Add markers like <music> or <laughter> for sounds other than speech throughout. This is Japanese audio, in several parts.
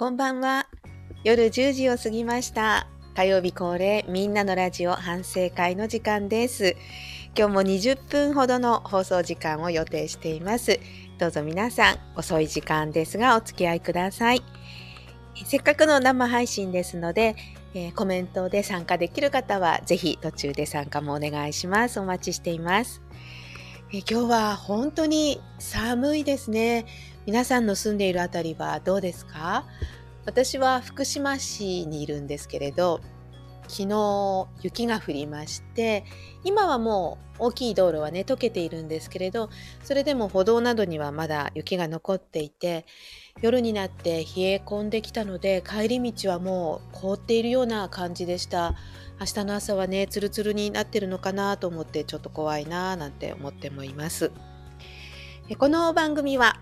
こんばんは。夜10時を過ぎました。火曜日恒例、みんなのラジオ反省会の時間です。今日も20分ほどの放送時間を予定しています。どうぞ皆さん、遅い時間ですがお付き合いください。せっかくの生配信ですので、えーコメントで参加できる方は、ぜひ途中で参加もお願いします。お待ちしています。えー今日は本当に寒いですね。皆さんの住んでいるあたりはどうですか？私は福島市にいるんですけれど昨日雪が降りまして今はもう大きい道路はね溶けているんですけれどそれでも歩道などにはまだ雪が残っていて夜になって冷え込んできたので帰り道はもう凍っているような感じでした。明日の朝はねツルツルになってるのかなと思ってちょっと怖いななんて思ってもいます。この番組は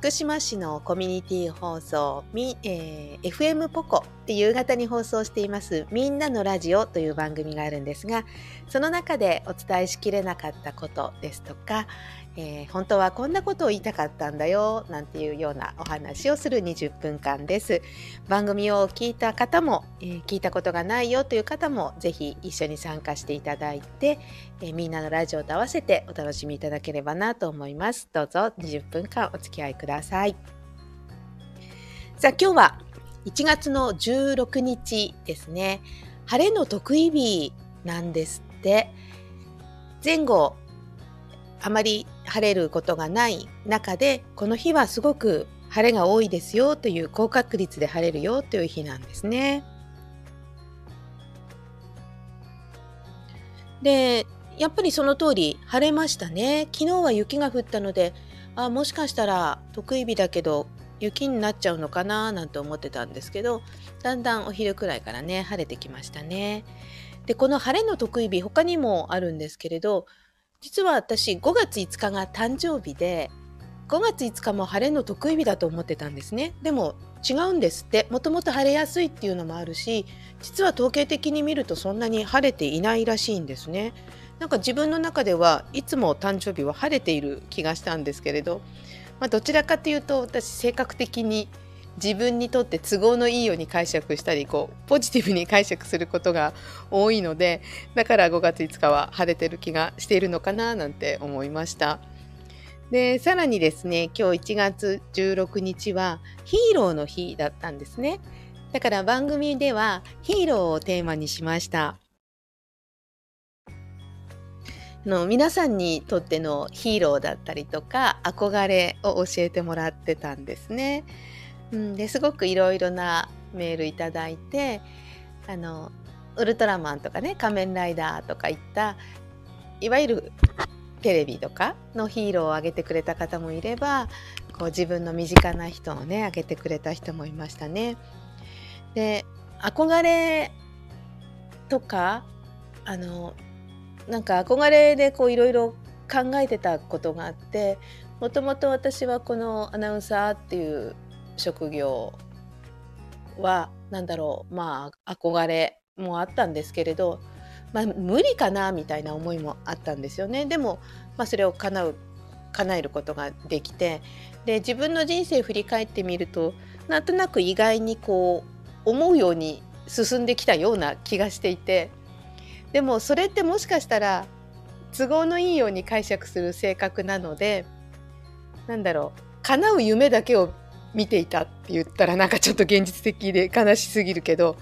福島市のコミュニティ放送、えー FM ポコって夕方に放送していますみんなのラジオという番組があるんですが、その中でお伝えしきれなかったことですとか、えー本当はこんなことを言いたかったんだよなんていうようなお話をする20分間です。番組を聞いた方も、えー聞いたことがないよという方もぜひ一緒に参加していただいて、えーみんなのラジオと合わせてお楽しみいただければなと思います。どうぞ20分間お付き合いください。さあ今日は1月の16日ですね。晴れの得意日なんですって。前後あまり晴れることがない中でこの日はすごく晴れが多いですよという高確率で晴れるよという日なんですね。でやっぱりその通り晴れましたね。昨日は雪が降ったので、あもしかしたら得意日だけど雪になっちゃうのかななんて思ってたんですけど、だんだんお昼くらいからね晴れてきましたね。でこの晴れの得意日他にもあるんですけれど、実は私5月5日が誕生日で、5月5日も晴れの得意日だと思ってたんですね。でも違うんですって。もともと晴れやすいっていうのもあるし、実は統計的に見るとそんなに晴れていないらしいんですね。なんか自分の中ではいつも誕生日は晴れている気がしたんですけれど、まあ、どちらかというと私性格的に自分にとって都合のいいように解釈したりこうポジティブに解釈することが多いのでだから5月5日は晴れてる気がしているのかななんて思いました。でさらにですね今日1月16日はヒーローの日だったんですね。だから番組ではヒーローをテーマにしました。の皆さんにとってのヒーローだったりとか憧れを教えてもらってたんですね。うん、ですごくいろいろなメールいただいてあのウルトラマンとかね仮面ライダーとかいったいわゆるテレビとかのヒーローを挙げてくれた方もいればこう自分の身近な人をね挙げてくれた人もいましたね。で憧れとかあのなんか憧れでこういろいろ考えてたことがあってもともと私はこのアナウンサーっていう職業はなんだろうまあ憧れもあったんですけれど、まあ、無理かなみたいな思いもあったんですよね。でも、まあ、それを叶う叶えることができてで自分の人生を振り返ってみるとなんとなく意外にこう思うように進んできたような気がしていてでもそれってもしかしたら都合のいいように解釈する性格なのでなんだろう叶う夢だけを見ていたって言ったらなんかちょっと現実的で悲しすぎるけど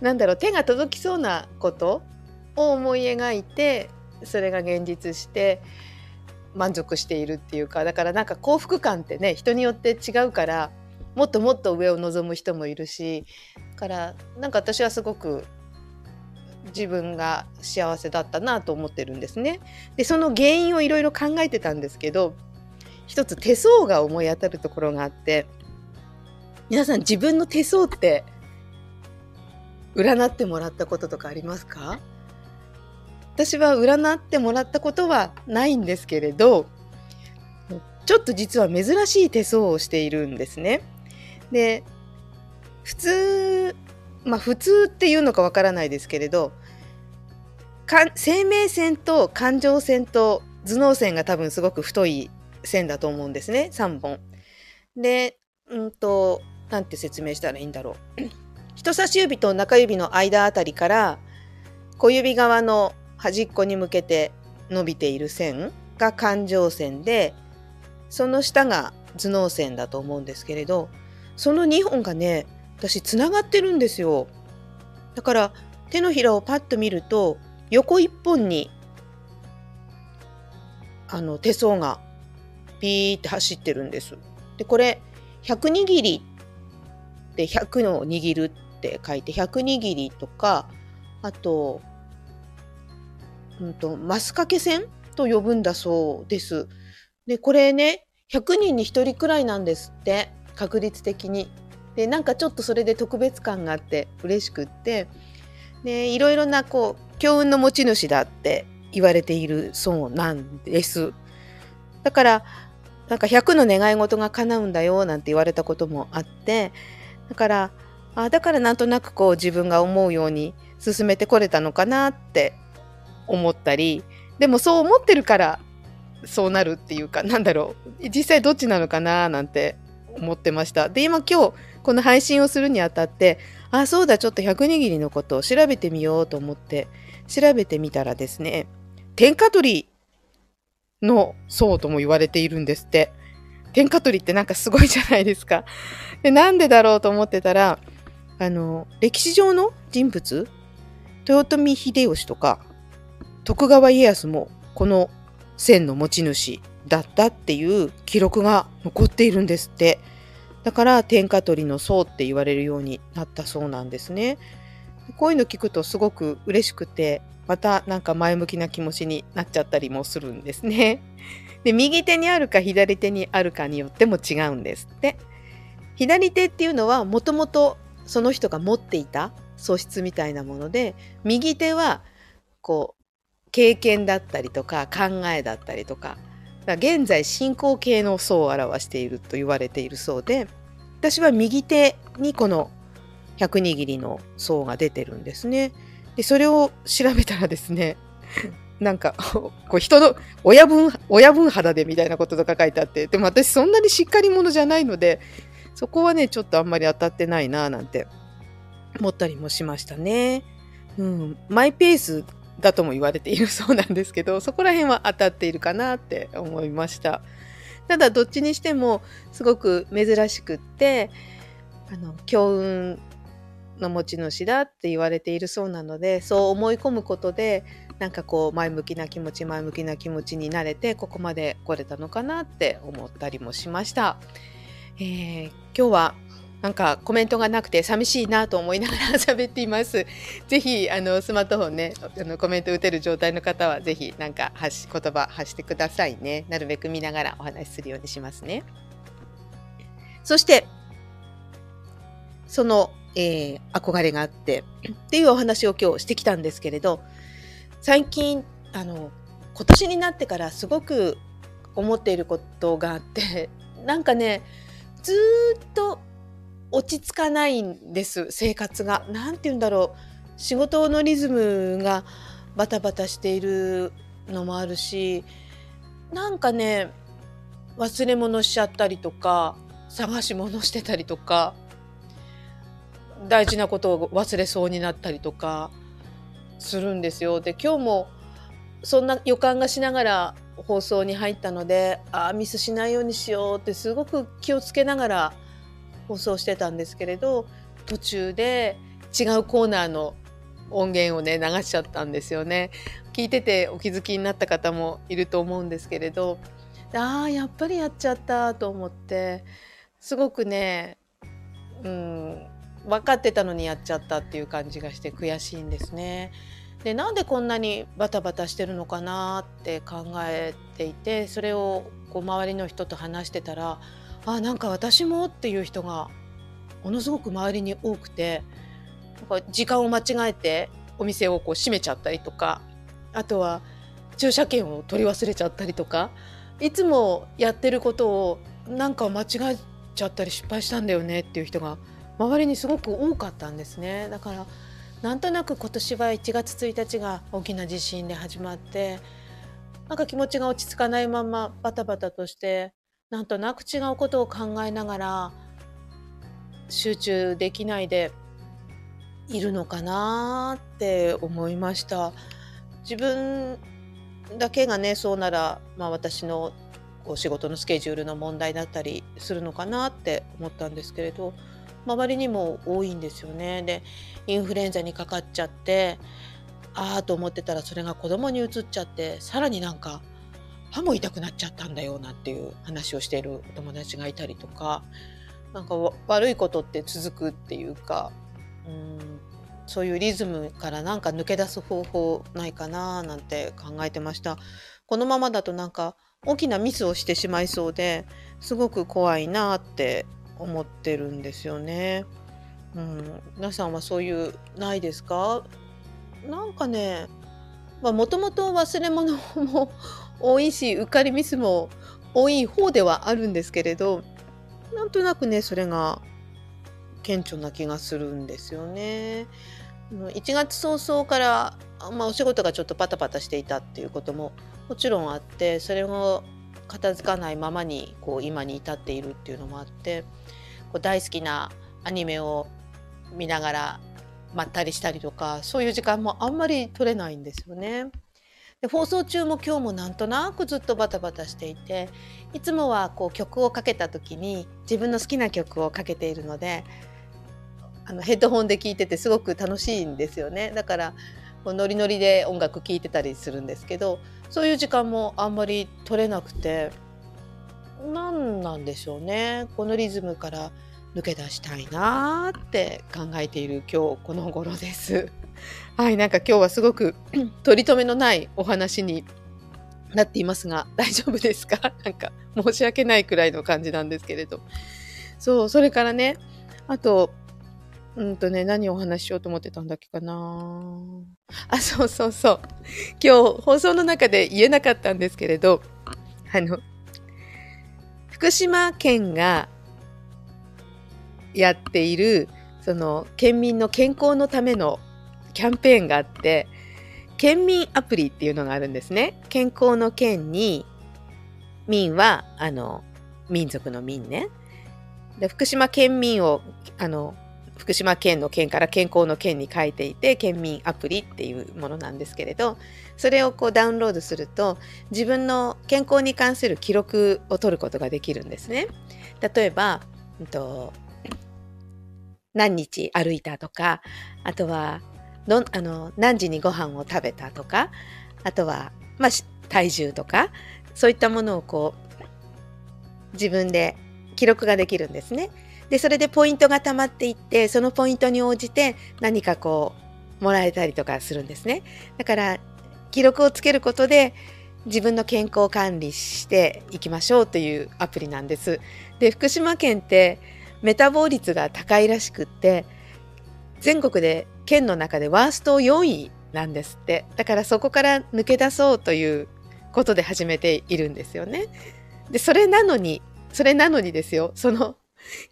なんだろう手が届きそうなことを思い描いてそれが現実して満足しているっていうかだからなんか幸福感ってね人によって違うからもっともっと上を望む人もいるしだからなんか私はすごく自分が幸せだったなと思ってるんですね。でその原因をいろいろ考えてたんですけど一つ手相が思い当たるところがあって皆さん自分の手相って占ってもらったこととかありますか？私は占ってもらったことはないんですけれどちょっと実は珍しい手相をしているんですね。で普通まあ普通っていうのかわからないですけれどか生命線と感情線と頭脳線が多分すごく太い線だと思うんですね3本。で、うんとなんて説明したらいいんだろう <clears throat> 人差し指と中指の間あたりから小指側の端っこに向けて伸びている線が環状線でその下が頭脳線だと思うんですけれどその2本がね私つながってるんですよだから手のひらをパッと見ると横一本にあの手相がピーって走ってるんです。でこれ100握りって100の握るって書いて100握りとかあと,、うんと、マス掛け線と呼ぶんだそうです。でこれね100人に1人くらいなんですって確率的に。でなんかちょっとそれで特別感があって嬉しくってでいろいろなこう強運の持ち主だって言われているそうなんです。だからなんか100の願い事が叶うんだよなんて言われたこともあってだからあだからなんとなくこう自分が思うように進めてこれたのかなって思ったりでもそう思ってるからそうなるっていうかなんだろう実際どっちなのかななんて思ってました。で今今日この配信をするにあたってあそうだちょっと100握りのことを調べてみようと思って調べてみたらですね天下取りの層とも言われているんですって。天下取りってなんかすごいじゃないですか。<laughs> で、なんでだろうと思ってたら、あの、歴史上の人物、豊臣秀吉とか、徳川家康もこの線の持ち主だったっていう記録が残っているんですって。だから天下取りの層って言われるようになったそうなんですね。こういうの聞くとすごく嬉しくて、またなんか前向きな気持ちになっちゃったりもするんですね。<laughs> で右手にあるか左手にあるかによっても違うんですって。左手っていうのはもともとその人が持っていた素質みたいなもので右手はこう経験だったりとか考えだったりとか現在進行形の層を表していると言われているそうで私は右手にこの100握りの層が出てるんですね。で、それを調べたらですね、なんか、<laughs> こう人の親分、親分肌でみたいなこととか書いてあって、でも私そんなにしっかり者じゃないので、そこはね、ちょっとあんまり当たってないななんて思ったりもしましたね。うん、マイペースだとも言われている <laughs> そうなんですけど、そこら辺は当たっているかなって思いました。ただ、どっちにしてもすごく珍しくって、あの、強運の持ち主だって言われているそうなのでそう思い込むことでなんかこう前向きな気持ち前向きな気持ちになれてここまで来れたのかなって思ったりもしました。えー、今日はなんかコメントがなくて寂しいなと思いながら <laughs> 喋っています。ぜひあのスマートフォンねあのコメント打てる状態の方はぜひなんか発言葉発してくださいね。なるべく見ながらお話しするようにしますね。そしてそのえー、憧れがあってっていうお話を今日してきたんですけれど最近あの今年になってからすごく思っていることがあって <laughs> なんかねずっと落ち着かないんです生活が。何て言うんだろう仕事のリズムがバタバタしているのもあるしなんかね忘れ物しちゃったりとか探し物してたりとか大事なことを忘れそうになったりとかするんですよ。で今日もそんな予感がしながら放送に入ったのでああミスしないようにしようってすごく気をつけながら放送してたんですけれど途中で違うコーナーの音源をね流しちゃったんですよね。聞いててお気づきになった方もいると思うんですけれどああやっぱりやっちゃったと思ってすごくねうん分かってたのにやっちゃったっていう感じがして悔しいんですね。でなんでこんなにバタバタしてるのかなって考えていてそれをこう周りの人と話してたらあなんか私もっていう人がものすごく周りに多くてなんか時間を間違えてお店をこう閉めちゃったりとかあとは駐車券を取り忘れちゃったりとかいつもやってることをなんか間違えちゃったり失敗したんだよねっていう人が周りにすごく多かったんですね。だからなんとなく今年は1月1日が大きな地震で始まってなんか気持ちが落ち着かないままバタバタとしてなんとなく違うことを考えながら集中できないでいるのかなって思いました。自分だけがねそうなら、まあ、私のこう仕事のスケジュールの問題だったりするのかなって思ったんですけれど。周りにも多いんですよね。でインフルエンザにかかっちゃってああと思ってたらそれが子供にうつっちゃってさらになんか歯も痛くなっちゃったんだよなんていう話をしているお友達がいたりとかなんか悪いことって続くっていうかうんそういうリズムからなんか抜け出す方法ないかななんて考えてました。このままだとなんか大きなミスをしてしまいそうですごく怖いなって思ってるんですよね。うん、皆さんはそういうないですか？なんかねもともと忘れ物も <laughs> 多いしうっかりミスも多い方ではあるんですけれどなんとなくねそれが顕著な気がするんですよね。1月早々から、まあ、お仕事がちょっとパタパタしていたっていうことももちろんあってそれを片付かないままにこう今に至っているっていうのもあってこう大好きなアニメを見ながらまったりしたりとかそういう時間もあんまり取れないんですよね。で放送中も今日もなんとなくずっとバタバタしていていつもはこう曲をかけた時に自分の好きな曲をかけているのであのヘッドホンで聴いててすごく楽しいんですよねだからノリノリで音楽聴いてたりするんですけどそういう時間もあんまり取れなくて何なんでしょうねこのリズムから抜け出したいなって考えている今日この頃です。<laughs> はいなんか今日はすごく <clears throat> 取り留めのないお話になっていますが大丈夫ですか？<laughs> なんか申し訳ないくらいの感じなんですけれどそうそれからねあとうんとね、何をお話ししようと思ってたんだっけかな。あ、そうそうそう。今日放送の中で言えなかったんですけれど、あの、福島県がやっている、その、県民の健康のためのキャンペーンがあって、県民アプリっていうのがあるんですね。健康の県に、民は、あの、民族の民ね。で福島県民を、あの、福島県の県から健康の県に書いていて県民アプリっていうものなんですけれどそれをこうダウンロードすると自分の健康に関する記録を取ることができるんですね。例えば、えっと、何日歩いたとかあとはのあの何時にご飯を食べたとかあとは、まあ、体重とかそういったものをこう自分で記録ができるんですね。でそれでポイントがたまっていってそのポイントに応じて何かこうもらえたりとかするんですね。だから記録をつけることで自分の健康管理していきましょうというアプリなんです。で福島県ってメタボ率が高いらしくって全国で県の中でワースト4位なんですって。だからそこから抜け出そうということで始めているんですよね。でそれなのにそれなのにですよ。その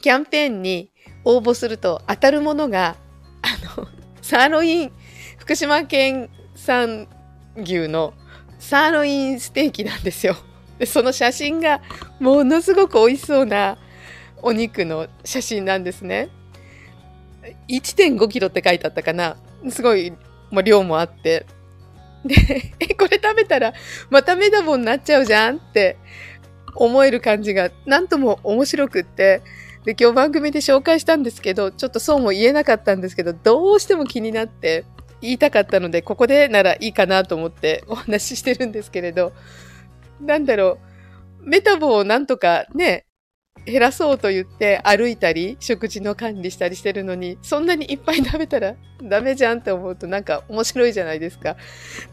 キャンペーンに応募すると当たるものが、あの、サーロイン、福島県産牛のサーロインステーキなんですよ。でその写真がものすごく美味しそうなお肉の写真なんですね。1.5キロって書いてあったかな。すごい、まあ、量もあって。で、え、これ食べたらまたメダボになっちゃうじゃんって思える感じがなんとも面白くって、で、今日番組で紹介したんですけど、ちょっとそうも言えなかったんですけど、どうしても気になって言いたかったので、ここでならいいかなと思ってお話ししてるんですけれど、なんだろう、メタボをなんとかね、減らそうと言って歩いたり、食事の管理したりしてるのに、そんなにいっぱい食べたらダメじゃんって思うとなんか面白いじゃないですか。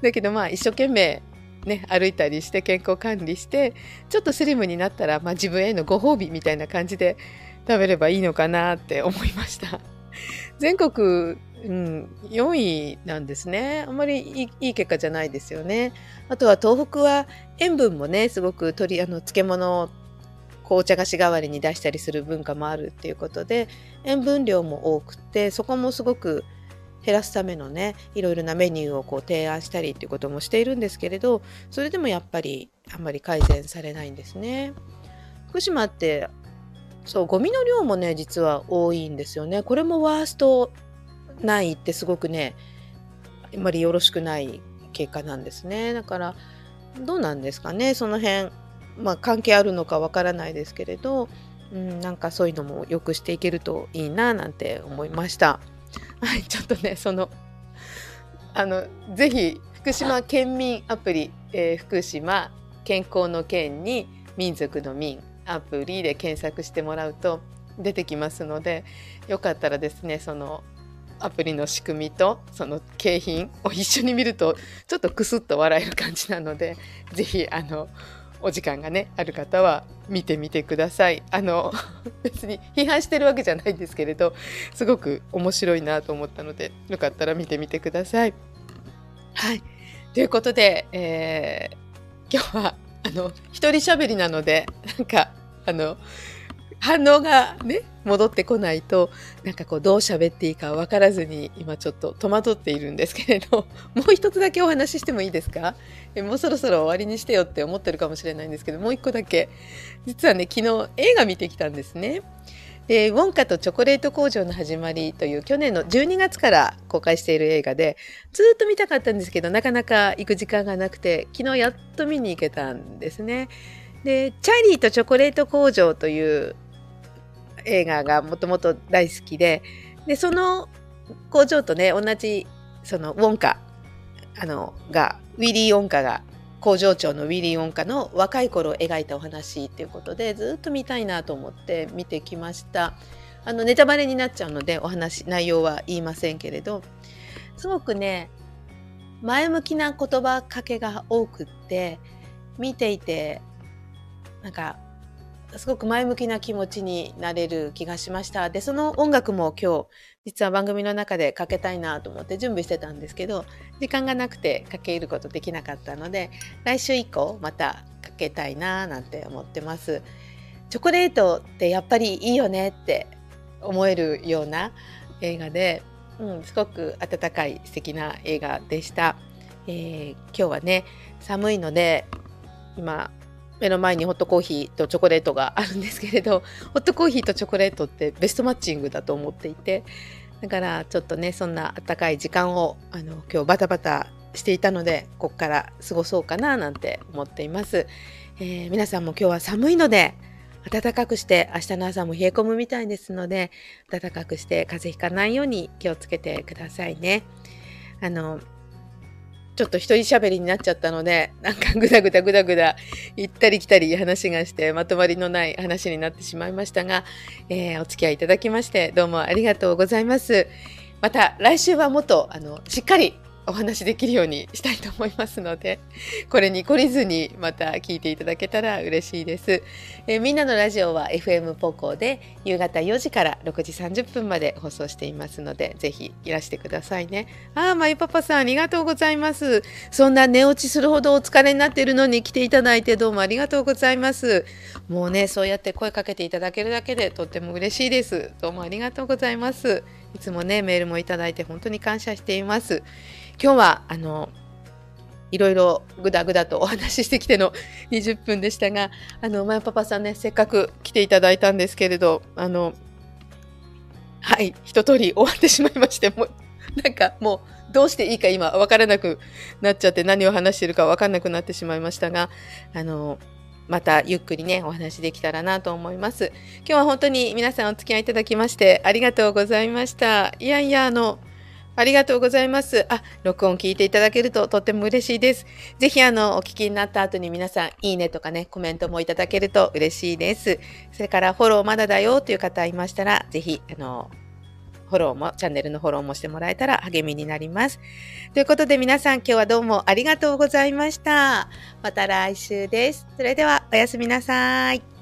だけどまあ一生懸命ね、歩いたりして健康管理してちょっとスリムになったら、まあ、自分へのご褒美みたいな感じで食べればいいのかなって思いました。<laughs> 全国、うん、4位なんですね。あんまりいいいい結果じゃないですよね。あとは東北は塩分もね、すごく取、あの、漬物を紅茶菓子代わりに出したりする文化もあるっていうことで、塩分量も多くて、そこもすごく減らすためのねいろいろなメニューをこう提案したりっていうこともしているんですけれどそれでもやっぱりあんまり改善されないんですね。福島ってそう、ゴミの量もね、実は多いんですよね。これもワーストないってすごくね、あんまりよろしくない結果なんですね。だから、どうなんですかね、その辺。まあ、関係あるのかわからないですけれど、うん、なんかそういうのも良くしていけるといいななんて思いました。はい、ちょっとね、その、あの、ぜひ、福島県民アプリ、えー、福島健康の県に民族の民アプリで検索してもらうと出てきますのでよかったらですねそのアプリの仕組みとその景品を一緒に見るとちょっとクスッと笑える感じなので是非あのお時間がねある方は見てみてください。あの <laughs> 別に批判してるわけじゃないんですけれどすごく面白いなと思ったのでよかったら見てみてください。はいということで、えー、今日はあの一人喋りなのでなんかあの反応がね戻ってこないとなんかこうどう喋っていいか分からずに今ちょっと戸惑っているんですけれど <laughs> もう一つだけお話ししてもいいですか？えもうそろそろ終わりにしてよって思ってるかもしれないんですけどもう一個だけ実はね昨日映画見てきたんですね。でウォンカとチョコレート工場の始まりという去年の12月から公開している映画でずっと見たかったんですけどなかなか行く時間がなくて昨日やっと見に行けたんですね。で「チャーリーとチョコレート工場」という映画がもともと大好きででその工場とね同じそのウォンカあのがウィリー・ウォンカが工場長のウィリー・ウォンカの若い頃を描いたお話っていうことでずっと見たいなと思って見てきました。あのネタバレになっちゃうのでお話内容は言いませんけれどすごくね前向きな言葉かけが多くって見ていてなんかすごく前向きな気持ちになれる気がしました。で、その音楽も今日、実は番組の中でかけたいなと思って準備してたんですけど、時間がなくてかけることできなかったので、来週以降またかけたいななんて思ってます。チョコレートってやっぱりいいよねって思えるような映画で、うん、すごく温かい素敵な映画でした。えー、今日はね、寒いので、今目の前にホットコーヒーとチョコレートがあるんですけれど <laughs> ホットコーヒーとチョコレートってベストマッチングだと思っていてだからちょっとねそんなあったかい時間をあの今日バタバタしていたのでここから過ごそうかななんて思っています、えー、皆さんも今日は寒いので暖かくして明日の朝も冷え込むみたいですので暖かくして風邪ひかないように気をつけてくださいね。あのちょっと一人喋りになっちゃったので、なんかぐだぐだぐだぐだ行ったり来たり話がしてまとまりのない話になってしまいましたが、えー、お付き合いいただきましてどうもありがとうございます。また来週はもっとあのしっかりお話できるようにしたいと思いますので、<laughs> これに懲りずにまた聞いていただけたら嬉しいです。えー、みんなのラジオは FM ポコで夕方4時から6時30分まで放送していますので、ぜひいらしてくださいね。ああ、まゆパパさんありがとうございます。そんな寝落ちするほどお疲れになっているのに来ていただいてどうもありがとうございます。もうね、そうやって声かけていただけるだけでとっても嬉しいです。どうもありがとうございます。いつもね、メールもいただいて本当に感謝しています。今日はあのいろいろぐだぐだとお話ししてきての <laughs> 20分でしたが、あの、まやパパさんね、せっかく来ていただいたんですけれど、あの、はい、一通り終わってしまいまして、もう、なんかもう、どうしていいか今わからなくなっちゃって何を話してるかわかんなくなってしまいましたが、あの、またゆっくりね、お話できたらなと思います。今日は本当に皆さんお付き合いいただきましてありがとうございました。いやいや、あの、ありがとうございます。あ、録音聞いていただけるととっても嬉しいです。ぜひあの、お聞きになった後に皆さん、いいねとかね、コメントもいただけると嬉しいです。それからフォローまだだよという方いましたら、ぜひ、あの、フォローも、チャンネルのフォローもしてもらえたら励みになります。ということで皆さん今日はどうもありがとうございました。また来週です。それではおやすみなさい。